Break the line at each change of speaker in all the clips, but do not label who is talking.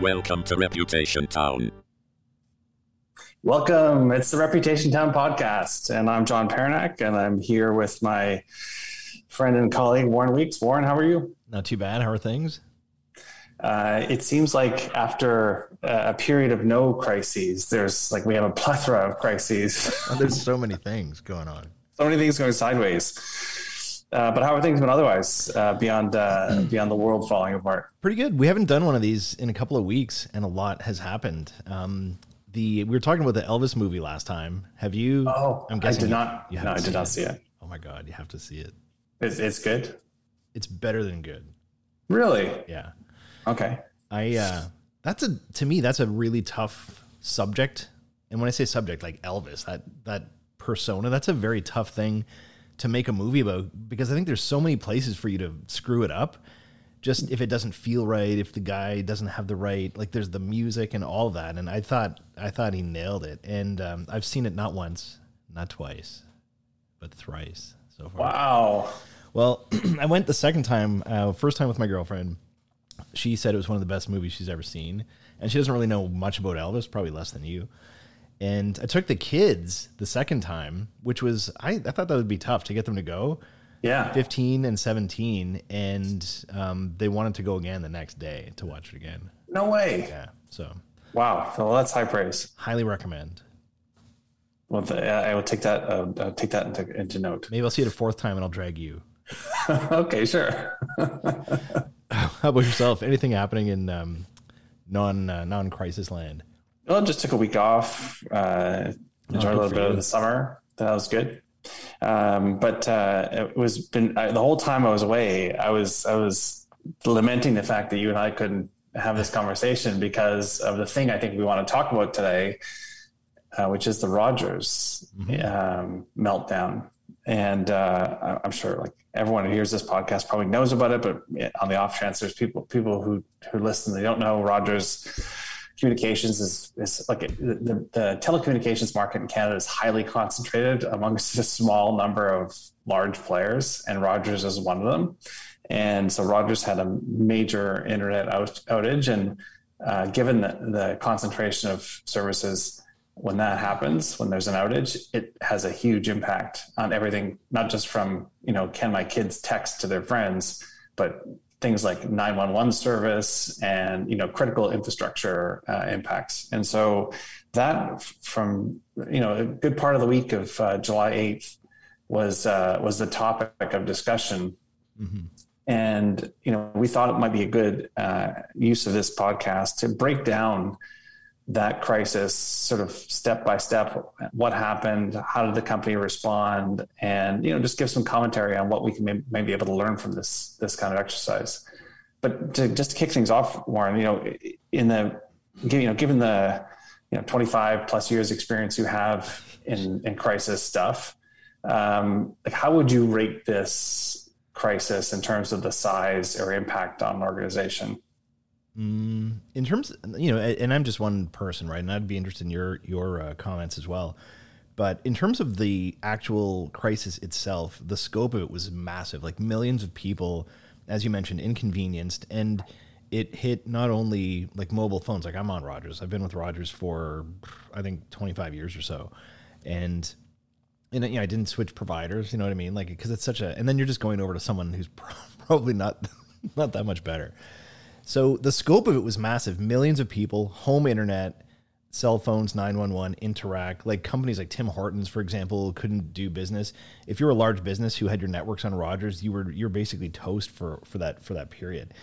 Welcome to Reputation Town.
Welcome. It's the Reputation Town podcast, and I'm John Pernak, and I'm here with my friend and colleague Warren Weeks. Warren, how are you?
Not too bad. How are things?
Uh, it seems like after a period of no crises, there's like we have a plethora of crises.
Oh, there's so many things going on.
so many things going sideways. Uh, but how are things been otherwise uh, beyond uh, beyond the world falling apart?
Pretty good. We haven't done one of these in a couple of weeks, and a lot has happened. Um, the we were talking about the Elvis movie last time. Have you?
Oh,
I'm
I
guessing
did not.
you
no, I did not
it.
see it.
Oh my god, you have to see it.
It's, it's good.
It's better than good.
Really?
Yeah.
Okay.
I uh that's a to me that's a really tough subject. And when I say subject like Elvis, that that persona, that's a very tough thing to make a movie about because I think there's so many places for you to screw it up. Just if it doesn't feel right, if the guy doesn't have the right like there's the music and all that and I thought I thought he nailed it. And um, I've seen it not once, not twice, but thrice so far.
Wow.
Well, I went the second time, uh, first time with my girlfriend. She said it was one of the best movies she's ever seen. And she doesn't really know much about Elvis, probably less than you. And I took the kids the second time, which was, I, I thought that would be tough to get them to go.
Yeah.
15 and 17. And um, they wanted to go again the next day to watch it again.
No way.
Yeah. So
Wow. Well, that's high praise.
highly recommend.
Well, the, I will take that. Uh, I'll take that into, into note.
Maybe I'll see it a fourth time and I'll drag you.
okay, sure.
How about yourself? Anything happening in um, non uh, non crisis land?
Well, just took a week off. Uh, enjoyed a little bit of the summer. That was good. Um, but uh, it was been I, the whole time I was away. I was I was lamenting the fact that you and I couldn't have this conversation because of the thing I think we want to talk about today, uh, which is the Rogers um, meltdown. And uh, I'm sure like everyone who hears this podcast probably knows about it, but on the off chance there's people people who who listen they don't know Rogers communications is, is like the, the telecommunications market in Canada is highly concentrated amongst a small number of large players, and Rogers is one of them. And so Rogers had a major internet out, outage, and uh, given the, the concentration of services, when that happens, when there's an outage, it has a huge impact on everything, not just from you know, can my kids text to their friends, but things like 911 service and you know critical infrastructure uh, impacts. And so that from you know a good part of the week of uh, july 8th was uh, was the topic of discussion. And you know we thought it might be a good uh, use of this podcast to break down that crisis sort of step by step what happened how did the company respond? And you know just give some commentary on what we can maybe may be able to learn from this this kind of exercise. But to just to kick things off warren you know in the you know given the you know 25 plus years experience you have in in crisis stuff um, like how would you rate this crisis in terms of the size or impact on an organization
Mm, in terms, you know, and I'm just one person, right? And I'd be interested in your your uh, comments as well. But in terms of the actual crisis itself, the scope of it was massive. Like millions of people, as you mentioned, inconvenienced, and it hit not only like mobile phones. Like I'm on Rogers. I've been with Rogers for I think 25 years or so, and and you know, I didn't switch providers. You know what I mean? Like because it's such a, and then you're just going over to someone who's probably not not that much better. So the scope of it was massive. Millions of people, home internet, cell phones, 911, interact. Like companies like Tim Hortons, for example, couldn't do business. If you're a large business who had your networks on Rogers, you were you're basically toast for for that for that period.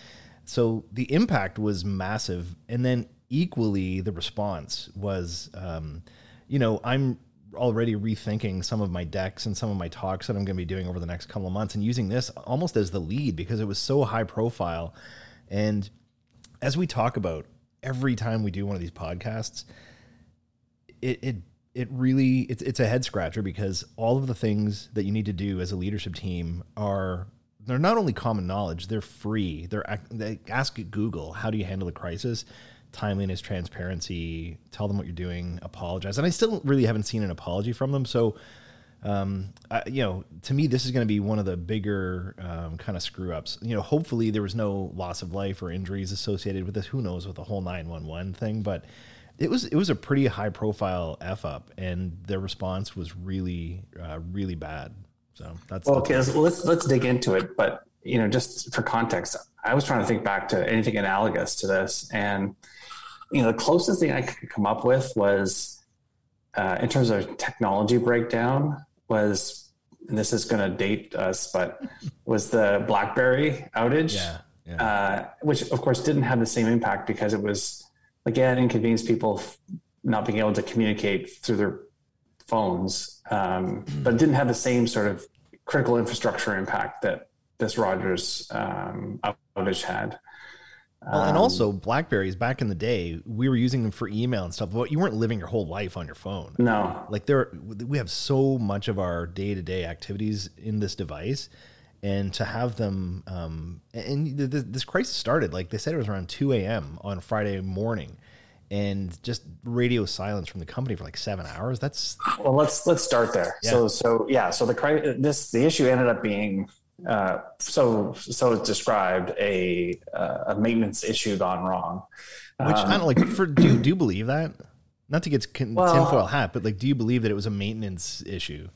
So the impact was massive, and then equally the response was, um, you know, I'm already rethinking some of my decks and some of my talks that I'm going to be doing over the next couple of months, and using this almost as the lead because it was so high profile. And as we talk about every time we do one of these podcasts, it it it really it's it's a head scratcher because all of the things that you need to do as a leadership team are they're not only common knowledge, they're free. They're they ask Google, how do you handle a crisis? Timeliness, transparency, tell them what you're doing, apologize. And I still really haven't seen an apology from them. So, um, I, you know, to me, this is going to be one of the bigger um, kind of screw ups. You know, hopefully there was no loss of life or injuries associated with this. Who knows with the whole 911 thing, but it was it was a pretty high profile f up, and their response was really uh, really bad. So that's
well, okay. Let's, let's let's dig into it. But you know, just for context, I was trying to think back to anything analogous to this, and you know, the closest thing I could come up with was uh, in terms of technology breakdown was, and this is going to date us, but was the BlackBerry outage,
yeah,
yeah. Uh, which of course didn't have the same impact because it was again inconvenience people not being able to communicate through their phones, um, but it didn't have the same sort of critical infrastructure impact that this Rogers um, outage had.
Well, and also um, Blackberries back in the day, we were using them for email and stuff. But you weren't living your whole life on your phone.
No,
like there, we have so much of our day to day activities in this device, and to have them, um, and this crisis started like they said it was around two a.m. on Friday morning, and just radio silence from the company for like seven hours. That's
well, let's let's start there. Yeah. So so yeah, so the crime this the issue ended up being uh, so so it's described a uh, a maintenance issue gone wrong.
Which um, I don't like. For do do you believe that? Not to get con- well, tinfoil hat, but like, do you believe that it was a maintenance issue?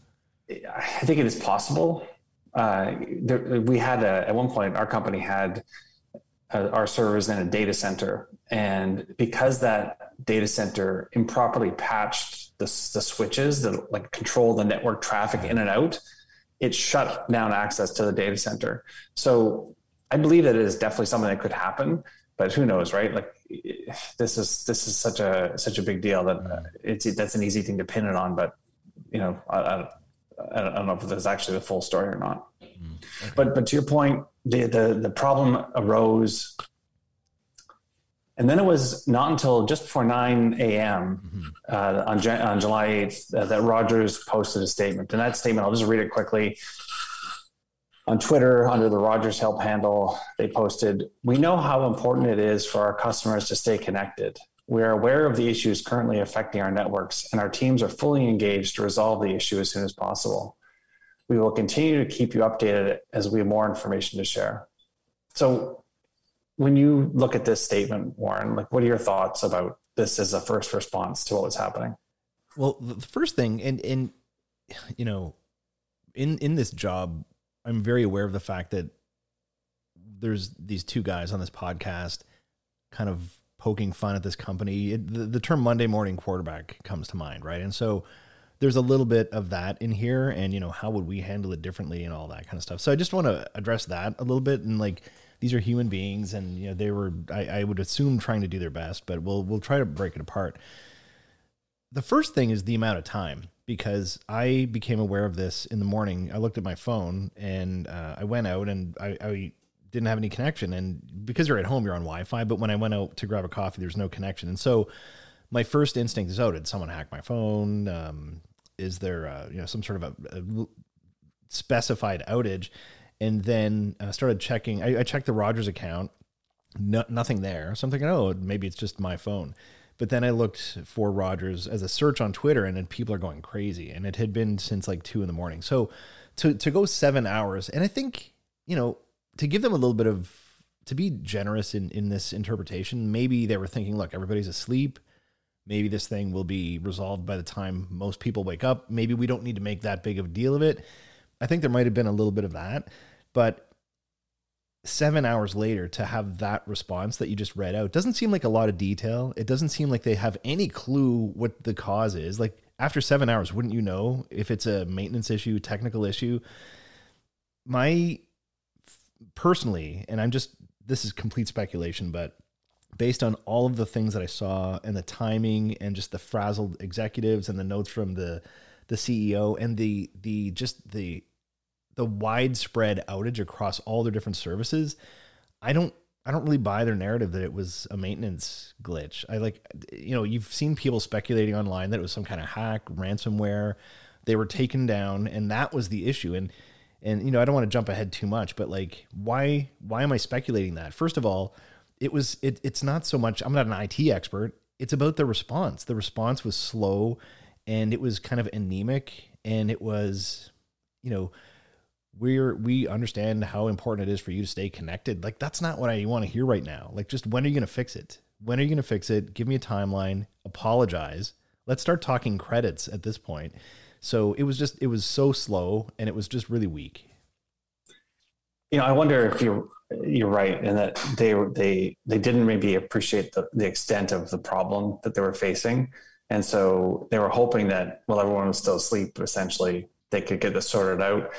I think it is possible. Uh, there, we had a, at one point our company had uh, our servers in a data center. And because that data center improperly patched the, the switches that like control the network traffic in and out, it shut down access to the data center. So I believe that it is definitely something that could happen, but who knows, right? Like this is this is such a such a big deal that it's that's an easy thing to pin it on. But you know, I, I, I don't know if that's actually the full story or not. Mm, okay. But but to your point, the, the, the problem arose. And then it was not until just before 9 a.m. Mm-hmm. Uh, on, on July 8th uh, that Rogers posted a statement. And that statement, I'll just read it quickly. On Twitter, under the Rogers Help handle, they posted We know how important it is for our customers to stay connected. We are aware of the issues currently affecting our networks, and our teams are fully engaged to resolve the issue as soon as possible. We will continue to keep you updated as we have more information to share. So, when you look at this statement, Warren, like what are your thoughts about this as a first response to what was happening?
Well, the first thing, and and you know, in in this job, I'm very aware of the fact that there's these two guys on this podcast, kind of poking fun at this company. It, the, the term Monday morning quarterback comes to mind, right? And so there's a little bit of that in here and you know how would we handle it differently and all that kind of stuff so i just want to address that a little bit and like these are human beings and you know they were I, I would assume trying to do their best but we'll we'll try to break it apart. The first thing is the amount of time because i became aware of this in the morning. I looked at my phone and uh, i went out and I, I didn't have any connection. And because you're at home you're on wi-fi but when i went out to grab a coffee there's no connection. And so my first instinct is, oh, did someone hack my phone? Um, is there uh, you know some sort of a, a specified outage and then I started checking I, I, checked the rogers account. No, nothing there. So i'm thinking oh maybe it's just my phone. But then i looked for rogers as a search on twitter and then people are going crazy and it had been since like two in the morning. So to, to go seven hours and i think you know to give them a little bit of to be generous in in this interpretation maybe they were thinking look everybody's asleep. Maybe this thing will be resolved by the time most people wake up. Maybe we don't need to make that big of a deal of it. I think there might have been a little bit of that, but seven hours later to have that response that you just read out doesn't seem like a lot of detail. It doesn't seem like they have any clue what the cause is. Like after seven hours, wouldn't you know if it's a maintenance issue, technical issue? My personally, and I'm just this is complete speculation, but based on all of the things that I saw and the timing and just the frazzled executives and the notes from the the CEO and the the just the the widespread outage across all their different services, I don't I don't really buy their narrative that it was a maintenance glitch. I like you know, you've seen people speculating online that it was some kind of hack, ransomware. They were taken down and that was the issue and And you know, I don't want to jump ahead too much, but like, why why am I speculating that? First of all, it was it, it's not so much. I'm not an IT expert. It's about the response. The response was slow, and it was kind of anemic, and it was, you know, we're we understand how important it is for you to stay connected. Like that's not what I want to hear right now. Like just when are you going to fix it? When are you going to fix it? Give me a timeline. Apologize. Let's start talking credits at this point. So it was just it was so slow and it was just really weak.
You know, I wonder if you're you're right in that they they they didn't maybe appreciate the, the extent of the problem that they were facing. And so they were hoping that while everyone was still asleep, essentially they could get this sorted out.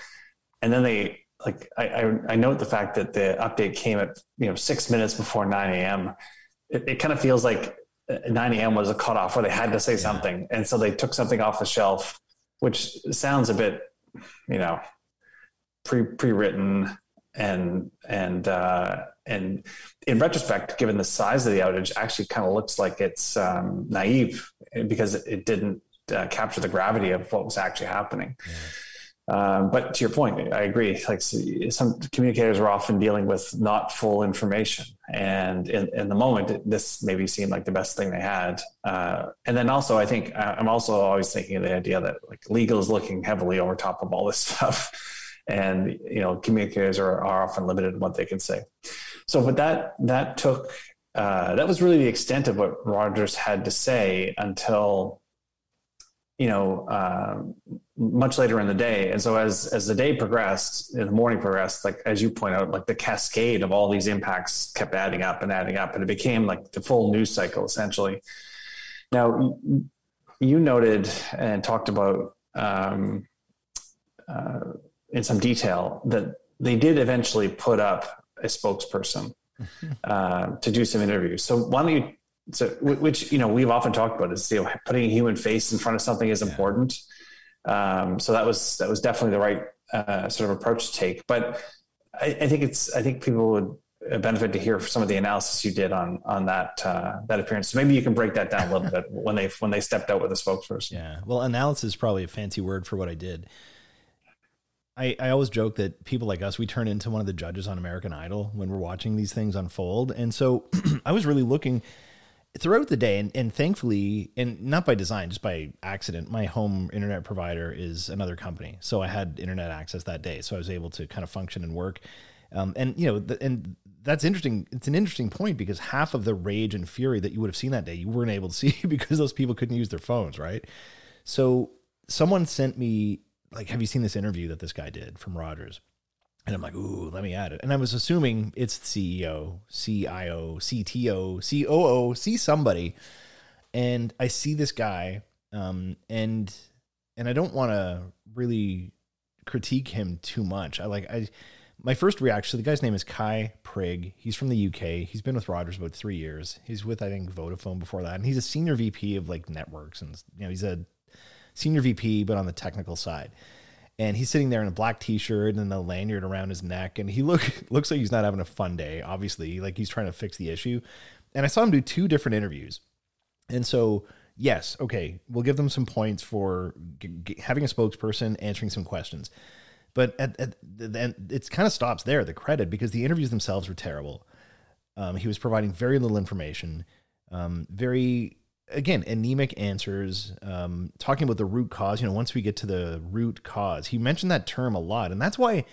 And then they like I, I, I note the fact that the update came at you know six minutes before 9 a.m. It, it kind of feels like 9 a.m. was a cutoff where they had to say yeah. something, and so they took something off the shelf which sounds a bit, you know, pre pre written and and uh, and in retrospect, given the size of the outage, actually kind of looks like it's um, naive because it didn't uh, capture the gravity of what was actually happening. Yeah. Um, but to your point, I agree. Like some communicators are often dealing with not full information, and in, in the moment, this maybe seemed like the best thing they had. Uh, and then also, I think I'm also always thinking of the idea that like legal is looking heavily over top of all this stuff, and you know, communicators are, are often limited in what they can say. So, but that that took uh, that was really the extent of what Rogers had to say until you know, uh, much later in the day. And so as as the day progressed, the morning progressed, like as you point out, like the cascade of all these impacts kept adding up and adding up, and it became like the full news cycle essentially. Now, you noted and talked about um, uh, in some detail that they did eventually put up a spokesperson uh, to do some interviews. So why don't you so which you know we've often talked about is you know putting a human face in front of something is yeah. important um, so that was that was definitely the right uh, sort of approach to take. But I, I, think it's i think people would benefit to hear some of the analysis you did on on that uh, that appearance. So maybe you can break that down a little bit when they when they stepped out with a spokesperson.
Yeah. Well analysis is probably a fancy word for what i did. I, I always joke that people like us, we turn into one of the judges on American Idol when we're watching these things unfold. And so I was really looking throughout the day and, and thankfully and not by design just by accident my home internet provider is another company. So i had internet access that day so i was able to kind of function and work. Um, and you know the, and that's interesting it's an interesting point because half of the rage and fury that you would have seen that day you weren't able to see because those people couldn't use their phones right? So someone sent me like have you seen this interview that this guy did from rogers and I'm like, ooh, let me add it. And I was assuming it's CEO, CIO, CTO, COO, see somebody. And I see this guy, um, and and I don't want to really critique him too much. I like I my first reaction. The guy's name is Kye Prigg. He's from the UK. He's been with Rogers about three years. He's with I think Vodafone before that, and he's a senior VP of like networks, and you know he's a senior VP, but on the technical side and he's sitting there in a black t-shirt and a lanyard around his neck and he look looks like he's not having a fun day obviously like he's trying to fix the issue. And i saw him do two different interviews. And so yes okay we'll give them some points for g- g- having a spokesperson answering some questions. But at, at it kind of stops there the credit because the interviews themselves were terrible. Um, he was providing very little information um, very again anemic answers um, talking about the root cause you know once we get to the root cause. He mentioned that term a lot and that's why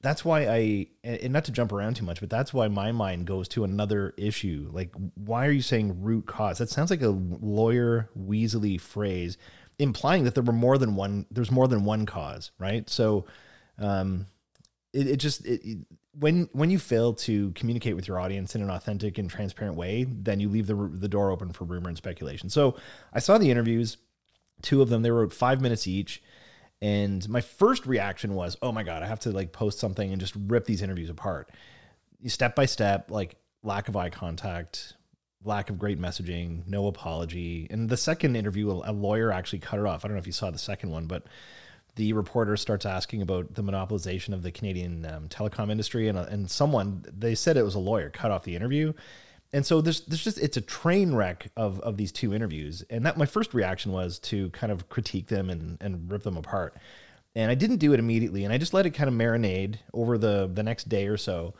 that's why i and not to jump around too much but that's why my mind goes to another issue. Like why are you saying root cause? That sounds like a lawyer weaselly phrase implying that there were more than one there's more than one cause right? So um it, it just it, when when you fail to communicate with your audience in an authentic and transparent way, then you leave the the door open for rumor and speculation. So I saw the interviews, two of them. They were five minutes each, and my first reaction was, "Oh my god, I have to like post something and just rip these interviews apart, step by step, like lack of eye contact." Lack of great messaging, no apology. And the second interview, a lawyer actually cut it off. I don't know if you saw the second one, but the reporter starts asking about the monopolization of the Canadian um, telecom industry, and, uh, and someone they said it was a lawyer cut off the interview, and so there's there's just it's a train wreck of of these two interviews, and that my first reaction was to kind of critique them and and rip them apart, and I didn't do it immediately, and I just let it kind of marinade over the the next day or so,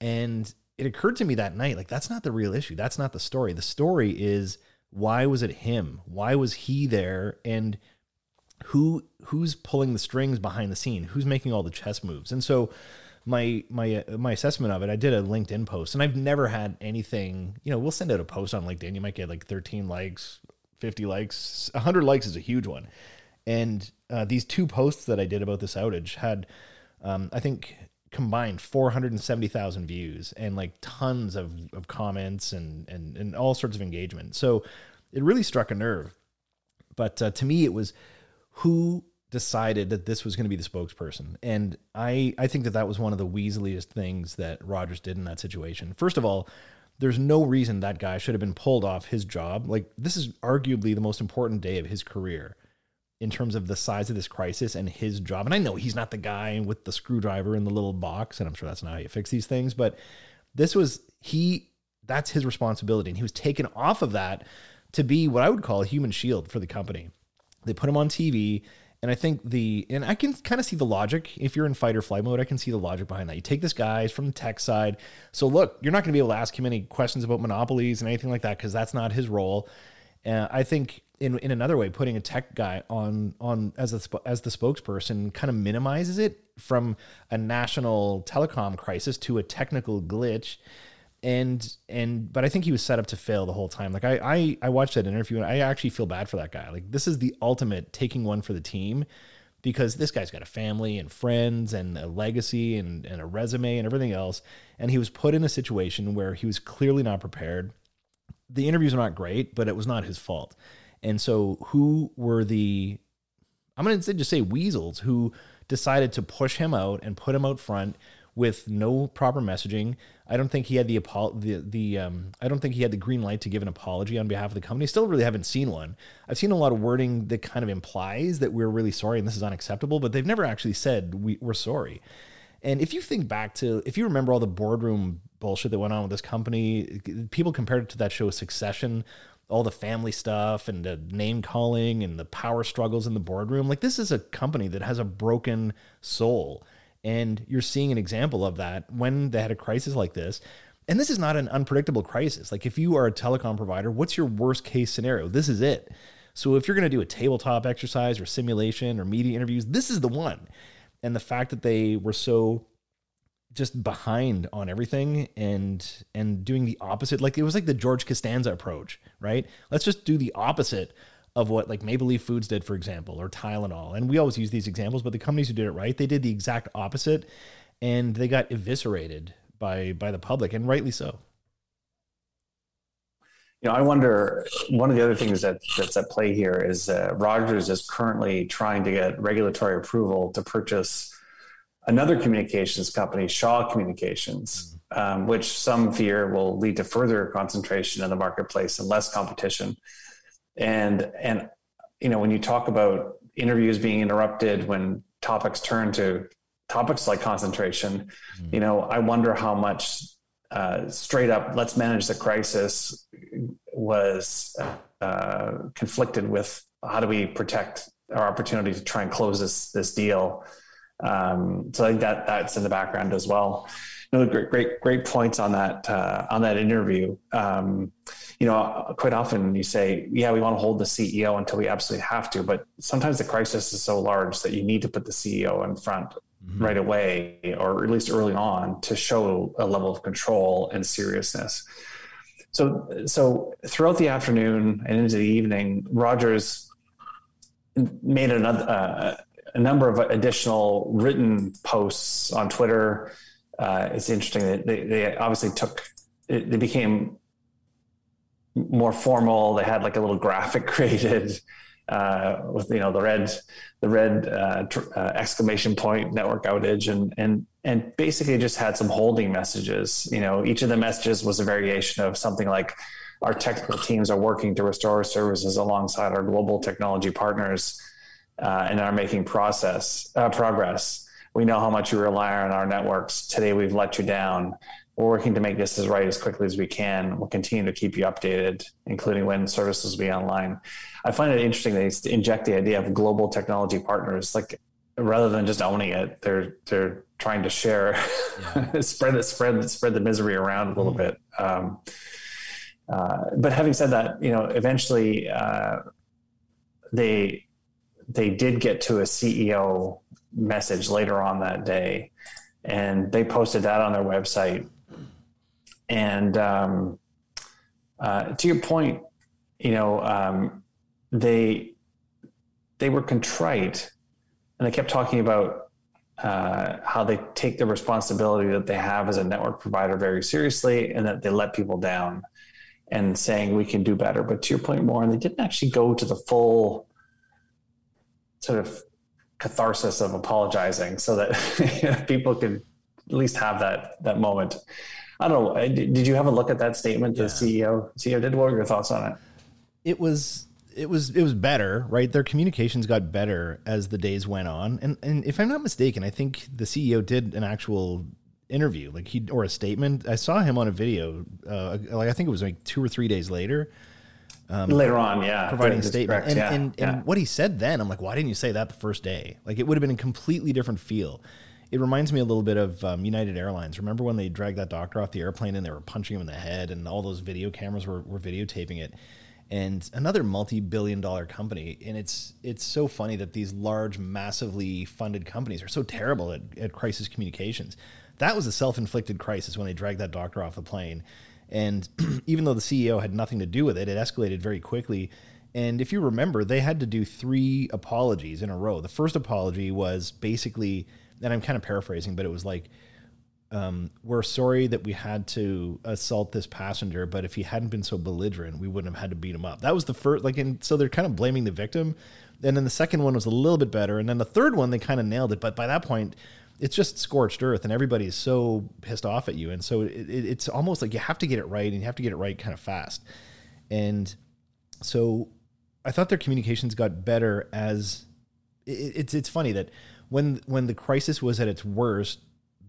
and it occurred to me that night, like that's not the real issue. That's not the story. The story is why was it him? Why was he there? And who who's pulling the strings behind the scene? Who's making all the chess moves? And so my my uh, my assessment of it, I did a LinkedIn post, and I've never had anything. You know, we'll send out a post on LinkedIn. You might get like 13 likes, 50 likes, 100 likes is a huge one. And uh, these two posts that I did about this outage had, um, I think, combined 470,000 views and like tons of, of comments and, and, and all sorts of engagement. So it really struck a nerve. But uh, to me, it was who decided that this was going to be the spokesperson. And I, I think that that was one of the weaseliest things that Rogers did in that situation. First of all, there's no reason that guy should have been pulled off his job. Like, this is arguably the most important day of his career in terms of the size of this crisis and his job. And I know he's not the guy with the screwdriver in the little box, and I'm sure that's not how you fix these things, but this was he that's his responsibility. And he was taken off of that to be what I would call a human shield for the company. They put him on TV. And I think the, and I can kind of see the logic. If you're in fight or flight mode, I can see the logic behind that. You take this guy from the tech side. So look, you're not going to be able to ask him any questions about monopolies and anything like that because that's not his role. Uh, I think in in another way, putting a tech guy on on as a as the spokesperson kind of minimizes it from a national telecom crisis to a technical glitch. And and but I think he was set up to fail the whole time. Like I I, I watched that interview and I actually feel bad for that guy. Like this is the ultimate taking one for the team because this guy's got a family and friends and a legacy and, and a resume and everything else. And he was put in a situation where he was clearly not prepared. The interviews are not great, but it was not his fault. And so, who were the, I'm to just say weasels who decided to push him out and put him out front with no proper messaging. I don't think he had the the the um, I don't think he had the green light to give an apology on behalf of the company. Still, really haven't seen one. I've seen a lot of wording that kind of implies that we're really sorry and this is unacceptable, but they've never actually said we, we're sorry. And if you think back to, if you remember all the boardroom bullshit that went on with this company, people compared it to that show Succession all the family stuff and the name calling and the power struggles in the boardroom. Like this is a company that has a broken soul. And you're seeing an example of that when they had a crisis like this. And this is not an unpredictable crisis. Like if you are a telecom provider, what's your worst case scenario? This is it. So if you're going to do a tabletop exercise or simulation or media interviews, this is the one. And the fact that they were so just behind on everything and and doing the opposite like it was like the George Costanza approach right let's just do the opposite of what like Maple Leaf Foods did for example or Tylenol and we always use these examples but the companies who did it right they did the exact opposite and they got eviscerated by by the public and rightly so
you know, I wonder. One of the other things that that's at play here is uh, Rogers is currently trying to get regulatory approval to purchase another communications company, Shaw Communications, um, which some fear will lead to further concentration in the marketplace and less competition. And and you know when you talk about interviews being interrupted when topics turn to topics like concentration, mm-hmm. you know I wonder how much uh, straight up let's manage the crisis was uh, conflicted with how do we protect our opportunity to try and close this this deal um, so I think that that's in the background as well. Know, great, great, great points on that uh, on that interview. Um, you know, quite often you say, "Yeah, we want to hold the CEO until we absolutely have to," but sometimes the crisis is so large that you need to put the CEO in front mm-hmm. right away, or at least early on, to show a level of control and seriousness. So, so throughout the afternoon and into the evening, Rogers made another uh, a number of additional written posts on Twitter. Uh, it's interesting that they, they obviously took they became more formal. They had like a little graphic created uh, with you know the red the red uh, tr- uh, exclamation point network outage and and and basically just had some holding messages. You know, each of the messages was a variation of something like our technical teams are working to restore services alongside our global technology partners uh, and are making process uh, progress. We know how much you rely on our networks. Today, we've let you down. We're working to make this as right as quickly as we can. We'll continue to keep you updated, including when services will be online. I find it interesting they inject the idea of global technology partners. Like rather than just owning it, they're they're trying to share, yeah. spread it, spread spread the misery around a little mm. bit. Um, uh, but having said that, you know, eventually uh, they they did get to a CEO message later on that day, and they posted that on their website. And um, uh, to your point, you know, um, they they were contrite, and they kept talking about uh, how they take the responsibility that they have as a network provider very seriously, and that they let people down, and saying we can do better. But to your point, more, and they didn't actually go to the full sort of catharsis of apologizing, so that people could at least have that that moment. I don't know. Did you have a look at that statement the. CEO CEO did? What were your thoughts on it?
It was it was it was better, right? Their communications got better as the days went on, and and if I'm not mistaken, I think the CEO did an actual interview, like he or a statement. I saw him on a video, uh, like I think it was like two or three days later.
Um, later on, yeah,
providing a statement, correct, and, yeah, and, and, yeah. what he said then, I'm like, why didn't you say that the first day? Like it would have been a completely different feel. It reminds me a little bit of um, United Airlines. Remember when they dragged that doctor off the airplane and they were punching him in the head, and all those video cameras were, were videotaping it and another multi-billion dollar company and it's it's so funny that these large massively funded companies are so terrible at, at crisis communications that was a self-inflicted crisis when they dragged that doctor off the plane and even though the ceo had nothing to do with it it escalated very quickly and if you remember they had to do three apologies in a row the first apology was basically and i'm kind of paraphrasing but it was like um, we're sorry that we had to assault this passenger, but if he hadn't been so belligerent, we wouldn't have had to beat him up. That was the first, like, and so they're kind of blaming the victim. And then the second one was a little bit better. And then the third one, they kind of nailed it. But by that point, it's just scorched earth and everybody's so pissed off at you. And so it, it, it's almost like you have to get it right and you have to get it right kind of fast. And so I thought their communications got better as it, it's, it's funny that when, when the crisis was at its worst,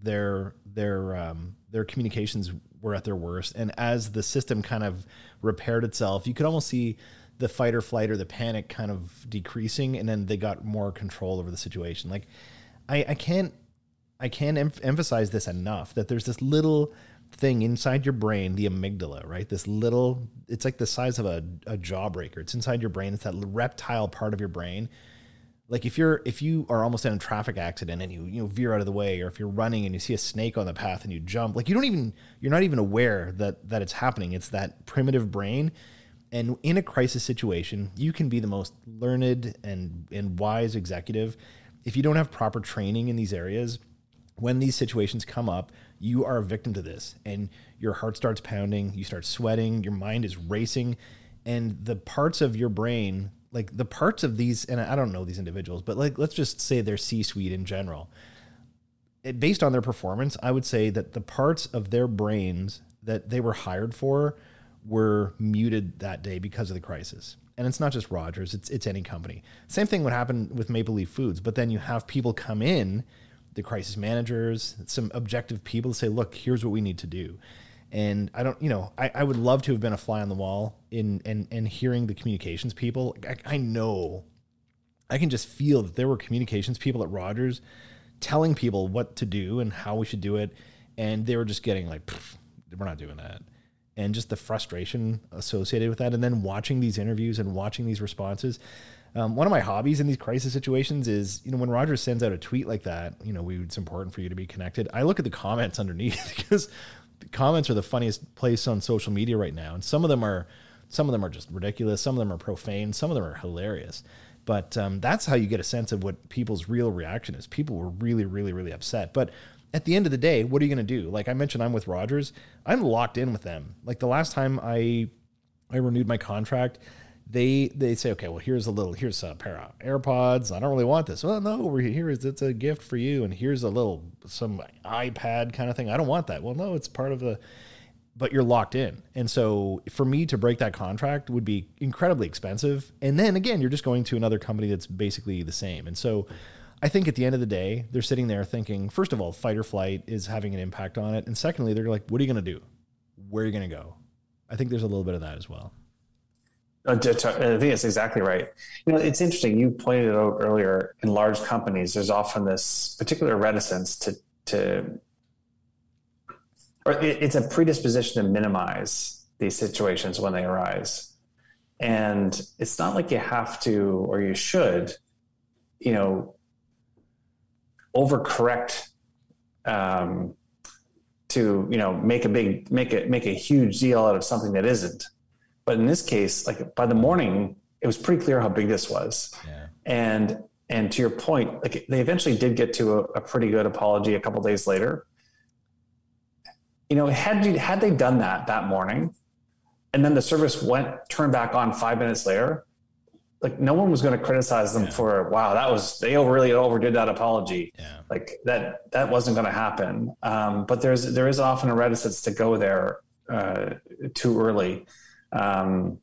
their their um, their communications were at their worst, and as the system kind of repaired itself, you could almost see the fight or flight or the panic kind of decreasing, and then they got more control over the situation. Like I, I can't I can't em- emphasize this enough that there's this little thing inside your brain, the amygdala, right? This little, it's like the size of a, a jawbreaker. It's inside your brain. It's that reptile part of your brain like if you're if you are almost in a traffic accident and you you know veer out of the way or if you're running and you see a snake on the path and you jump like you don't even you're not even aware that that it's happening it's that primitive brain and in a crisis situation you can be the most learned and and wise executive if you don't have proper training in these areas when these situations come up you are a victim to this and your heart starts pounding you start sweating your mind is racing and the parts of your brain like the parts of these, and I don't know these individuals, but like let's just say their C-suite in general. It, based on their performance, I would say that the parts of their brains that they were hired for were muted that day because of the crisis. And it's not just Rogers; it's it's any company. Same thing would happen with Maple Leaf Foods, but then you have people come in, the crisis managers, some objective people to say, "Look, here's what we need to do." And I don't, you know, I, I would love to have been a fly on the wall in and and hearing the communications people. I, I know, I can just feel that there were communications people at Rogers telling people what to do and how we should do it, and they were just getting like, we're not doing that, and just the frustration associated with that, and then watching these interviews and watching these responses. Um, one of my hobbies in these crisis situations is, you know, when Rogers sends out a tweet like that, you know, we, it's important for you to be connected. I look at the comments underneath because the comments are the funniest place on social media right now, and some of them are some of them are just ridiculous, some of them are profane, some of them are hilarious. But um, that's how you get a sense of what people's real reaction is. People were really, really, really upset. But at the end of the day, what are you going to do? Like I mentioned, I'm with Rogers. I'm locked in with them. Like the last time I I renewed my contract, they they say, okay, well, here's a little, here's a pair of AirPods. I don't really want this. Well, no, over here is it's a gift for you, and here's a little some iPad kind of thing. I don't want that. Well, no, it's part of the, but you're locked in, and so for me to break that contract would be incredibly expensive. And then again, you're just going to another company that's basically the same, and so. I think at the end of the day, they're sitting there thinking, first of all, fight or flight is having an impact on it. And secondly, they're like, what are you going to do? Where are you going to go? I think there's a little bit of that as well
I think it's exactly right. You know, it's interesting. You pointed out earlier in large companies, there's often this particular reticence to to, or it's a predisposition to minimize these situations when they arise. And it's not like you have to or you should, you know, overcorrect um, to you know make a big make it make a huge deal out of something that isn't. But in this case, like by the morning, it was pretty clear how big this was. Yeah. And and to your point, like they eventually did get to a, a pretty good apology a couple days later. You know, had you had they done that that morning, and then the service went turned back on five minutes later, like no one was going to criticize them yeah. for wow that was they really overdid that apology yeah. like that that wasn't going to happen um, but there's there is often a reticence to go there uh, too early um,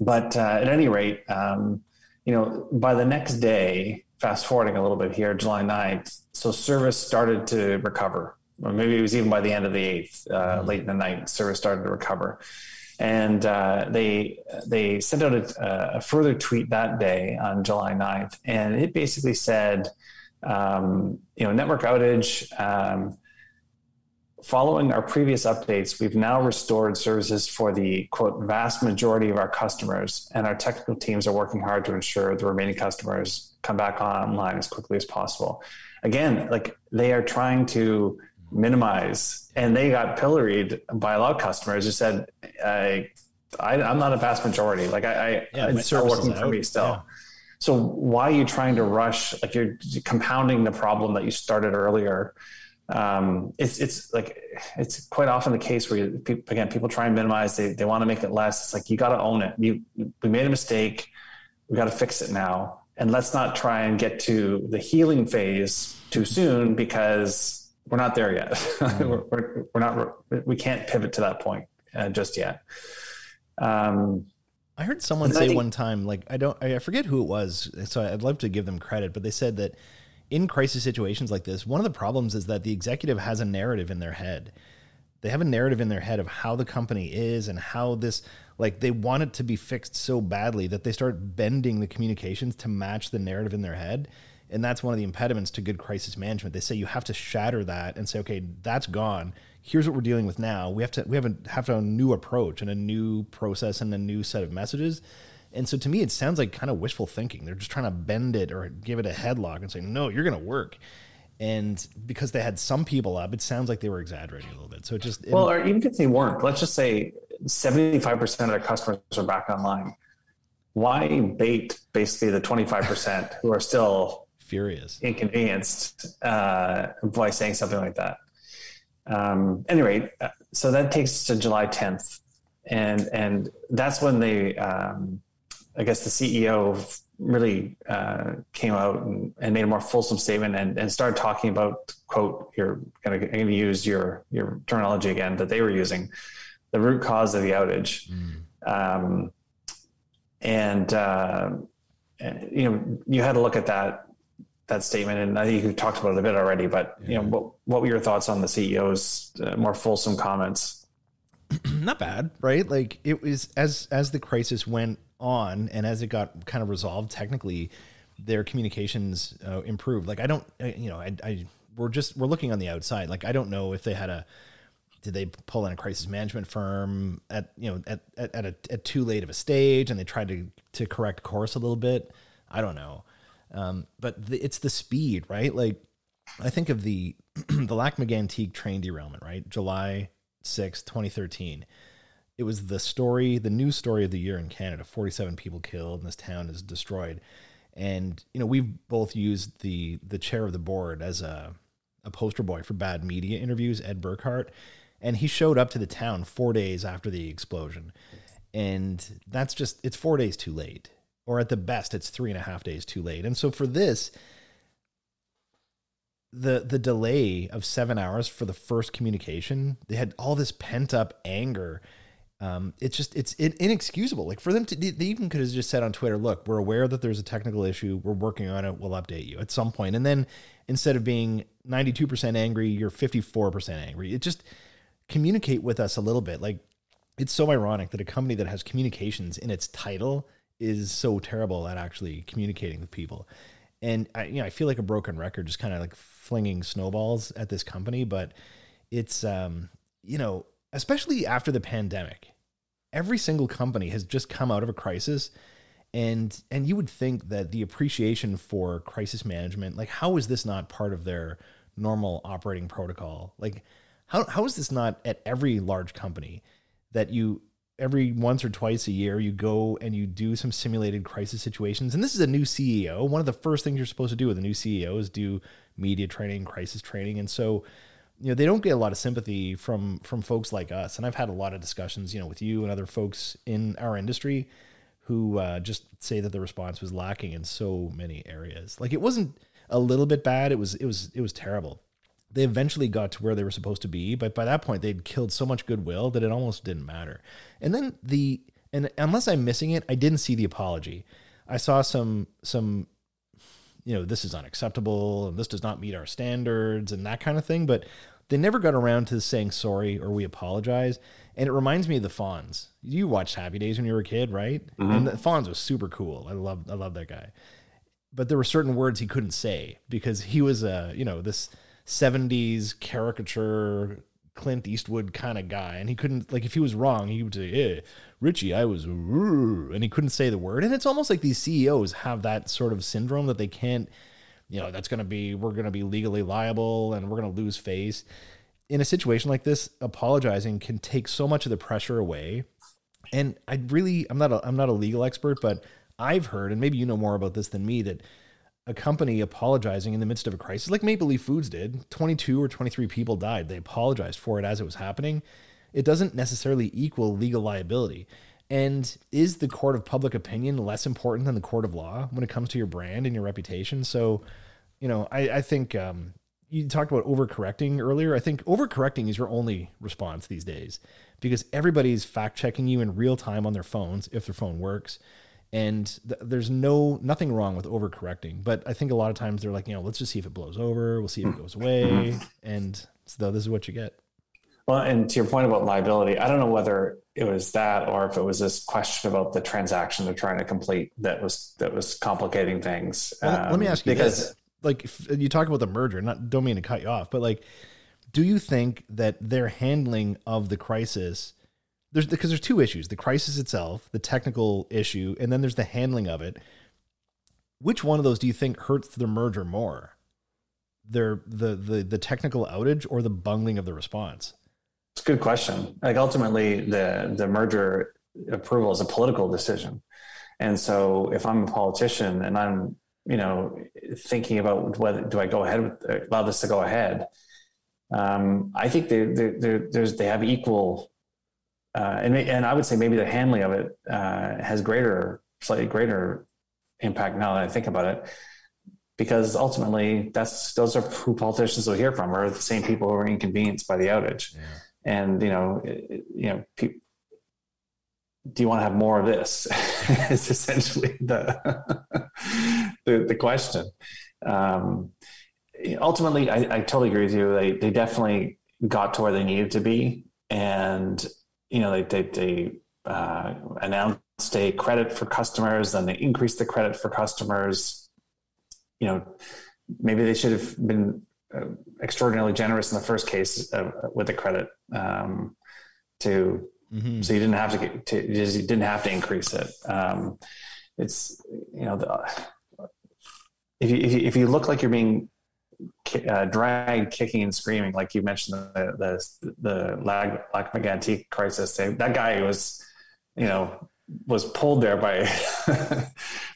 but uh, at any rate um, you know by the next day fast forwarding a little bit here july 9th so service started to recover or maybe it was even by the end of the 8th uh, mm-hmm. late in the night service started to recover and uh, they they sent out a, a, further tweet that day on July 9th, and it basically said, um, you know, network outage. Um, following our previous updates, we've now restored services for the quote vast majority of our customers, and our technical teams are working hard to ensure the remaining customers come back online as quickly as possible. Again, like they are trying to minimize. And they got pilloried by a lot of customers who said, uh, I, I, am not a vast majority. Like I, I yeah, it's still working for me still. Yeah. So why are you trying to rush? Like you're compounding the problem that you started earlier. Um, it's it's like it's quite often the case where you, again people try and minimize. They they want to make it less. It's like you got to own it. You we made a mistake. We got to fix it now. And let's not try and get to the healing phase too soon because we're not there yet. We're, we're, we're, not, we can't pivot to that point uh, just yet. Um,
I heard someone say think, one time, like, I don't, I forget who it was. So I'd love to give them credit, but they said that in crisis situations like this, one of the problems is that the executive has a narrative in their head. They have a narrative in their head of how the company is and how this, like, they want it to be fixed so badly that they start bending the communications to match the narrative in their head and that's one of the impediments to good crisis management. They say you have to shatter that and say, okay, that's gone. Here's what we're dealing with now. We have to we have a have a new approach and a new process and a new set of messages. And so to me, it sounds like kind of wishful thinking. They're just trying to bend it or give it a headlock and say, no, you're going to work. And because they had some people up, it sounds like they were exaggerating a little bit. So it just
it, well, or even if they weren't, let's just say 75% of their customers are back online. Why bait basically the 25% who are still
furious,
inconvenienced uh, by saying something like that. Um, anyway, uh, so that takes us to July 10th, and and that's when they, um, I guess, the CEO really uh, came out and, and, made a more fulsome statement and, and started talking about quote you're going to use your your terminology again that they were using the root cause of the outage mm. um, and uh, you know you had to look at that that statement, and I think you talked about it a bit already. But yeah. you know, what what were your thoughts on the CEO's uh, more fulsome comments?
Not bad, right? Like it was as as the crisis went on, and as it got kind of resolved, technically, their communications uh, improved. Like I don't, I, you know, I, I we're just we're looking on the outside. Like I don't know if they had a did they pull in a crisis management firm at you know at at, at, a, at too late of a stage and they tried to to correct course a little bit i don't know um, but the, it's the speed, right? Like I think of the the Lac Mégantic train derailment, right? July 6, 2013. It was the story, the news story of the year in Canada. 47 people killed and this town is destroyed. And you know, we've both used the the chair of the board as a a poster boy for bad media interviews, Ed Burkhardt, and he showed up to the town 4 days after the explosion. And that's just it's 4 days too late or at the best, it's three and a half days too late. And so for this, the the delay of seven hours for the first communication, they had all this pent up anger. Um, it's just it's inexcusable. Like for them to, they even could have just said on Twitter, "Look, we're aware that there's a technical issue. We're working on it. We'll update you at some point." And then instead of being 92% angry, you're 54% angry. It just communicate with us a little bit. Like it's so ironic that a company that has communications in its title is so terrible at actually communicating with people. And I, you know, I feel like a broken record, just kind of like flinging snowballs at this company. But it's, um, you know, especially after the pandemic, every single company has just come out of a crisis, and and you would think that the appreciation for crisis management, like how is this not part of their normal operating protocol? Like how how is this not at every large company that you every once or twice a year you go and you do some simulated crisis situations? And this is a new ceo one of the first things you're supposed to do with a new ceo is do media training crisis training. And so you know they don't get a lot of sympathy from from folks like us. And i've had a lot of discussions you know with you and other folks in our industry who uh, just say that the response was lacking in so many areas. Like it wasn't a little bit bad. It was it was it was terrible. They eventually got to where they were supposed to be, but by that point they'd killed so much goodwill that it almost didn't matter. And then the and unless I'm missing it, I didn't see the apology. I saw some some you know, this is unacceptable and this does not meet our standards and that kind of thing, but they never got around to saying sorry or we apologize. And it reminds me of the Fonz. You watched Happy Days when you were a kid, right? Mm-hmm. And the Fonz was super cool. I love I love that guy. But there were certain words he couldn't say because he was a, you know, this 70s caricature Clint Eastwood kind of guy. And he couldn't, like, if he was wrong, he would say, hey, Richie, I was, and he couldn't say the word. And it's almost like these CEOs have that sort of syndrome that they can't, you know, that's going to be, we're going to be legally liable and we're going to lose face. In a situation like this, apologizing can take so much of the pressure away. And I really, I'm not a, I'm not a legal expert, but I've heard, and maybe you know more about this than me, that a company apologizing in the midst of a crisis, like Maple Leaf Foods did. 22 or 23 people died. They apologized for it as it was happening. It doesn't necessarily equal legal liability. And is the court of public opinion less important than the court of law when it comes to your brand and your reputation? So, you know, I, I think um, you talked about overcorrecting earlier. I think overcorrecting is your only response these days because everybody's fact checking you in real time on their phones if their phone works and th- there's no nothing wrong with overcorrecting but i think a lot of times they're like you know let's just see if it blows over we'll see if it goes away and so this is what you get
well and to your point about liability i don't know whether it was that or if it was this question about the transaction they're trying to complete that was that was complicating things
well, um, let me um, ask you because this. like you talk about the merger not don't mean to cut you off but like do you think that their handling of the crisis there's because there's two issues: the crisis itself, the technical issue, and then there's the handling of it. Which one of those do you think hurts the merger more? Their the the the technical outage or the bungling of the response?
It's a good question. Like ultimately, the the merger approval is a political decision, and so if I'm a politician and I'm you know thinking about whether do I go ahead with allow this to go ahead, um, I think they, they, they have equal uh, and and I would say maybe the handling of it uh, has greater, slightly greater impact now that I think about it, because ultimately that's those are who politicians will hear from are the same people who are inconvenienced by the outage, yeah. And you know, it, you know, pe- do you want to have more of this? it's essentially the, the the, question. Um, ultimately, I, I totally agree with you. They they definitely got to where they needed to be, and you know, they they, they uh, announced a credit for customers, then they increased the credit for customers. You know, maybe they should have been extraordinarily generous in the first case uh, with the credit um, to mm-hmm. so you didn't have to, get, to you, just, you didn't have to increase it. Um, it's you know the, if you, if you if you look like you're being uh, dragged kicking and screaming, like you mentioned the the, the Lag, Lac crisis. That guy was, you know, was pulled there by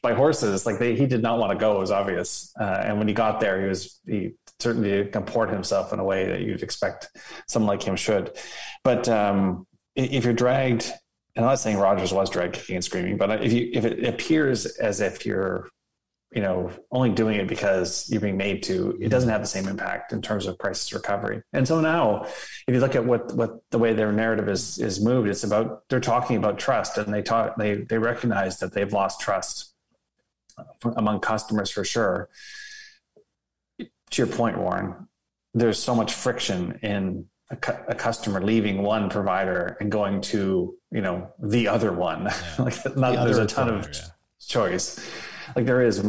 by horses. Like they, he did not want to go. It was obvious. Uh, and when he got there, he was he certainly comport himself in a way that you'd expect someone like him should. But um, if you're dragged, and I'm not saying Rogers was dragged kicking and screaming, but if you if it appears as if you're you know only doing it because you're being made to it doesn't have the same impact in terms of crisis recovery and so now if you look at what what the way their narrative is is moved it's about they're talking about trust and they talk they they recognize that they've lost trust uh, among customers for sure to your point warren there's so much friction in a, cu- a, customer leaving one provider and going to you know the other one. Yeah. like not, the there's a ton provider, of yeah. choice. Like there is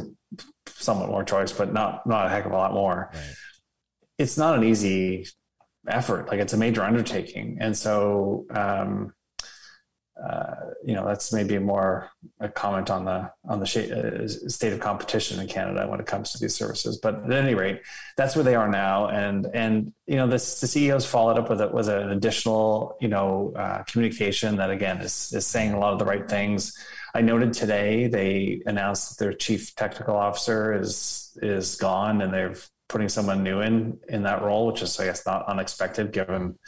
somewhat more choice, but not not a heck of a lot more. Right. It's not an easy effort. Like it's a major undertaking, and so um, uh, you know that's maybe more a comment on the on the sh- uh, state of competition in Canada when it comes to these services. But at any rate, that's where they are now, and and you know this the CEOs followed up with it was an additional you know uh, communication that again is is saying a lot of the right things. I noted today they announced that their chief technical officer is is gone, and they're putting someone new in in that role, which is I guess not unexpected given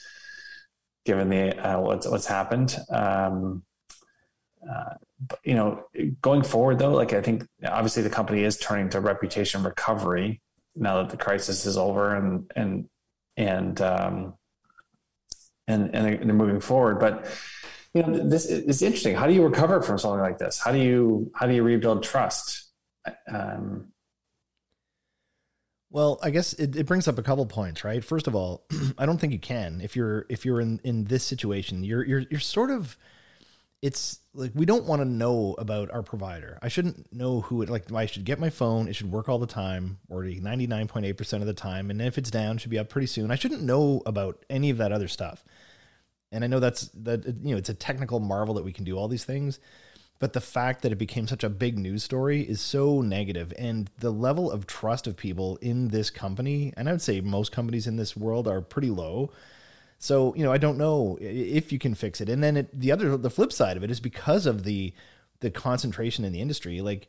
given the uh, what's what's happened. Um, uh, but, you know, going forward though, like I think obviously the company is turning to reputation recovery now that the crisis is over and and and um, and and they're, they're moving forward. But you know, this is interesting. How do you recover from something like this? How do you how do you rebuild trust? Um,
well, I guess it, it brings up a couple points, right? First of all, I don't think you can if you're if you're in in this situation. You're you're you're sort of it's like we don't want to know about our provider. I shouldn't know who it like I should get my phone, it should work all the time or 99.8% of the time and if it's down it should be up pretty soon. I shouldn't know about any of that other stuff. And I know that's that you know, it's a technical marvel that we can do all these things, but the fact that it became such a big news story is so negative. And the level of trust of people in this company and i would say most companies in this world are pretty low. So you know i don't know if you can fix it. And then it, the other the flip side of it is because of the the concentration in the industry like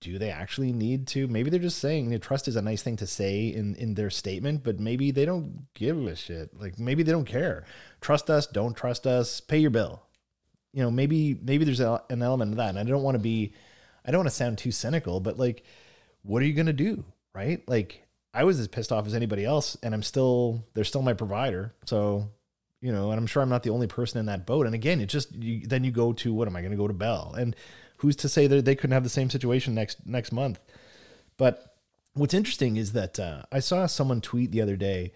do they actually need to maybe they're just saying trust is a nice thing to say in in their statement but maybe they don't give a shit like maybe they don't care trust us don't trust us pay your bill you know, maybe maybe there's a, an element of that. And I don't want to be, I don't want to sound too cynical, but like, what are you gonna do, right? Like, I was as pissed off as anybody else, and I'm still they're still my provider. So, you know, and I'm sure I'm not the only person in that boat. And again, it just you, then you go to what am I going to go to Bell? And who's to say that they couldn't have the same situation next next month? But what's interesting is that uh, I saw someone tweet the other day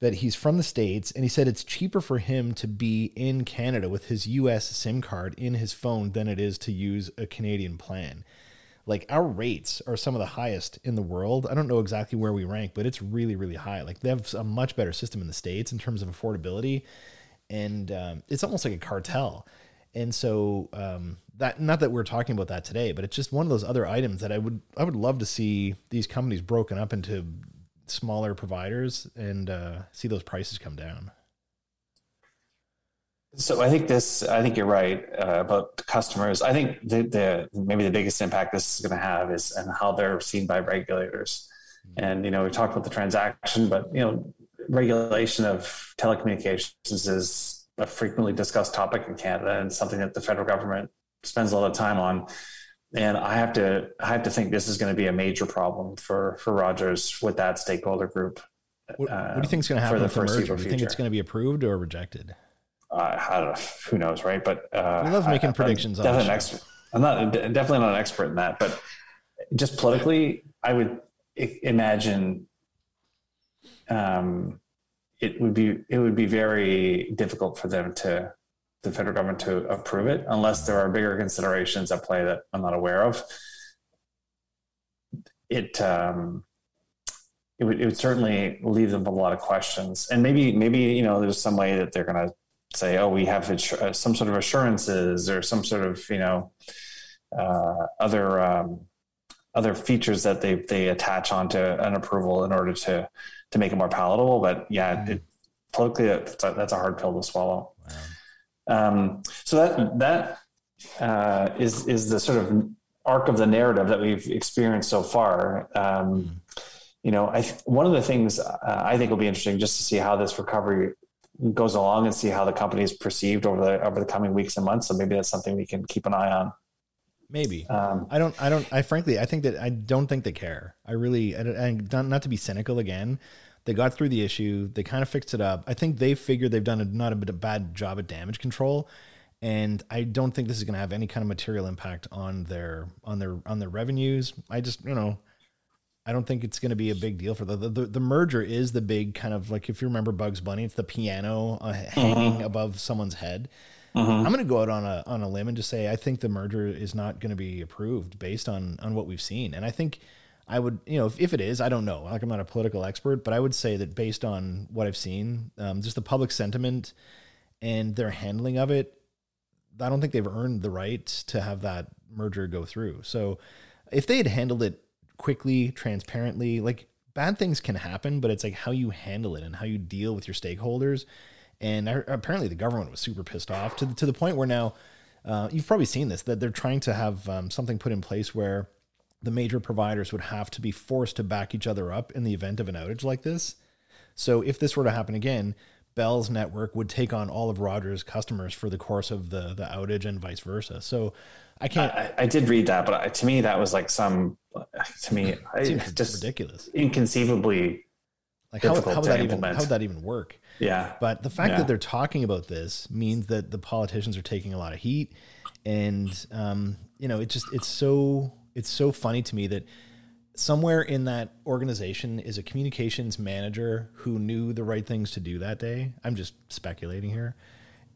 that he's from the States and he said it's cheaper for him to be in Canada with his US SIM card in his phone than it is to use a Canadian plan. Like our rates are some of the highest in the world. I don't know exactly where we rank, but it's really, really high. Like they have a much better system in the States in terms of affordability. And um, it's almost like a cartel. And so um, that not that we're talking about that today, but it's just one of those other items that I would I would love to see these companies broken up into smaller providers and uh, see those prices come down.
So I think this. I think you're right uh, about customers. I think the, the maybe the biggest impact this is going to have is and how they're seen by regulators. Mm-hmm. And you know, we talked about the transaction, but you know, regulation of telecommunications is a frequently discussed topic in Canada and something that the federal government spends a lot of time on and I have to I have to think this is going to be a major problem for for Rogers with that stakeholder group.
What, uh, what do you think is going to happen for the merger? Do you think it's going to be approved or rejected?
Uh, I don't know. Who knows, right? But uh,
we love making I, predictions.
I'm definitely, expert, I'm not definitely not an expert in that, but just politically, I would imagine um, it would be it would be very difficult for them to the federal government to approve it unless there are bigger considerations at play that I'm not aware of. It um, it would, it would certainly leave them with a lot of questions, and maybe maybe you know there's some way that they're going to say, oh, we have uh, some sort of assurances or some sort of you know uh, other um, other features that they they attach onto an approval in order to to make it more palatable. But yeah, it, politically that's a, that's a hard pill to swallow. Um, so that that uh, is is the sort of arc of the narrative that we've experienced so far. Um, you know, I one of the things uh, I think will be interesting just to see how this recovery goes along and see how the company is perceived over the over the coming weeks and months. So maybe that's something we can keep an eye on.
Maybe um, I don't. I don't. I frankly, I think that I don't think they care. I really, and not, not to be cynical again, they got through the issue. They kind of fixed it up. I think they figured they've done a, not a bit of bad job at damage control, and I don't think this is going to have any kind of material impact on their on their on their revenues. I just you know, I don't think it's going to be a big deal for the, the the merger is the big kind of like if you remember Bugs Bunny, it's the piano uh, hanging mm-hmm. above someone's head. Mm-hmm. I'm going to go out on a on a limb and just say I think the merger is not going to be approved based on on what we've seen, and I think I would you know if, if it is, I don't know, like I'm not a political expert, but I would say that based on what I've seen, um, just the public sentiment and their handling of it, I don't think they've earned the right to have that merger go through. So if they had handled it quickly, transparently. Like bad things can happen, but it's like how you handle it and how you deal with your stakeholders. And apparently, the government was super pissed off to the, to the point where now uh, you've probably seen this that they're trying to have um, something put in place where the major providers would have to be forced to back each other up in the event of an outage like this. So if this were to happen again, Bell's network would take on all of Rogers' customers for the course of the the outage and vice versa. So I can't.
I, I did read that, but to me, that was like some. To me,
it's just ridiculous,
inconceivably.
Like how, how would that implement. even how would that even work?
Yeah.
But the fact yeah. that they're talking about this means that the politicians are taking a lot of heat, and um, you know, it just it's so it's so funny to me that somewhere in that organization is a communications manager who knew the right things to do that day. I'm just speculating here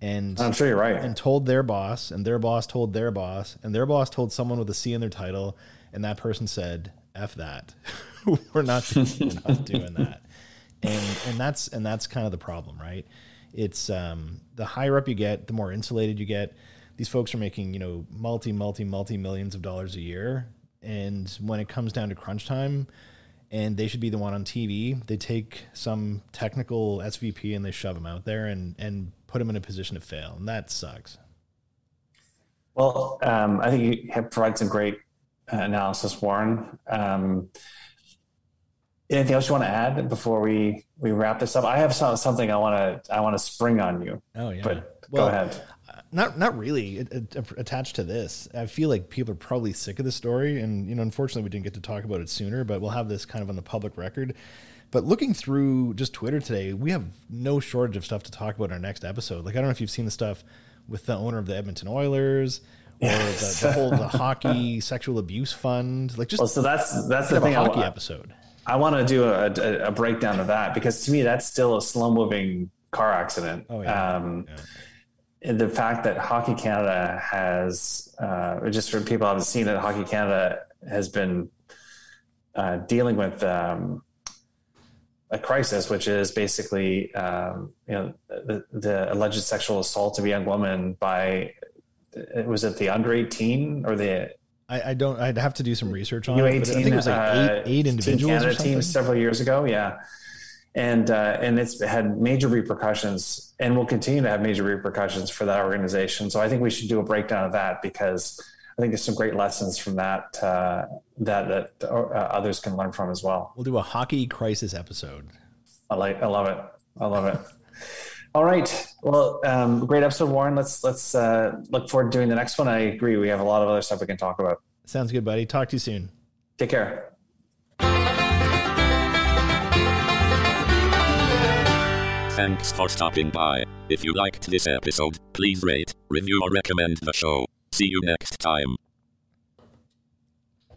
and
I'm sure you're right.
And told their boss, and their boss told their boss, and their boss told someone with a C in their title, and that person said, "F that, we're not, we're not doing that." And and that's and that's kind of the problem, right? It's um, the higher up you get, the more insulated you get. These folks are making you know multi, multi, multi millions of dollars a year, and when it comes down to crunch time, and they should be the one on TV. They take some technical SVP and they shove them out there and and put him in a position to fail, and that sucks.
Well, um, I think you have provided some great uh, analysis, Warren. Um, anything else you want to add before we we wrap this up? I have some, something I want to I want to spring on you.
Oh yeah,
but well, go ahead.
Not not really it, attached to this. I feel like people are probably sick of the story, and you know, unfortunately, we didn't get to talk about it sooner. But we'll have this kind of on the public record. But looking through just Twitter today, we have no shortage of stuff to talk about in our next episode. Like I don't know if you've seen the stuff with the owner of the Edmonton Oilers or yes. the, the, whole the hockey sexual abuse fund. Like just
well, so that's that's the thing.
hockey I, episode.
I want to do a, a, a, breakdown of that because to me that's still a slow moving car accident.
Oh yeah. Um, yeah.
The fact that Hockey Canada has, uh, just for people who haven't seen it, Hockey Canada has been uh, dealing with um, a crisis, which is basically um, you know the, the, alleged sexual assault of a young woman by was it the under eighteen or the
I, I don't I'd have to do some research on U18, it. I think it was like eight, uh, eight individuals. Canada team
several years ago, yeah, and uh, and it's had major repercussions and will continue to have major repercussions for that organization. So I think we should do a breakdown of that because I think there's some great lessons from that uh, that that uh, others can learn from as well.
We'll do a hockey crisis episode.
I like. I love it. I love it. All right. Well, um, great episode, Warren. Let's let's uh, look forward to doing the next one. I agree. We have a lot of other stuff we can talk about.
Sounds good, buddy. Talk to you soon.
Take care.
Thanks for stopping by. If you liked this episode, please rate, review, or recommend the show. See you next time.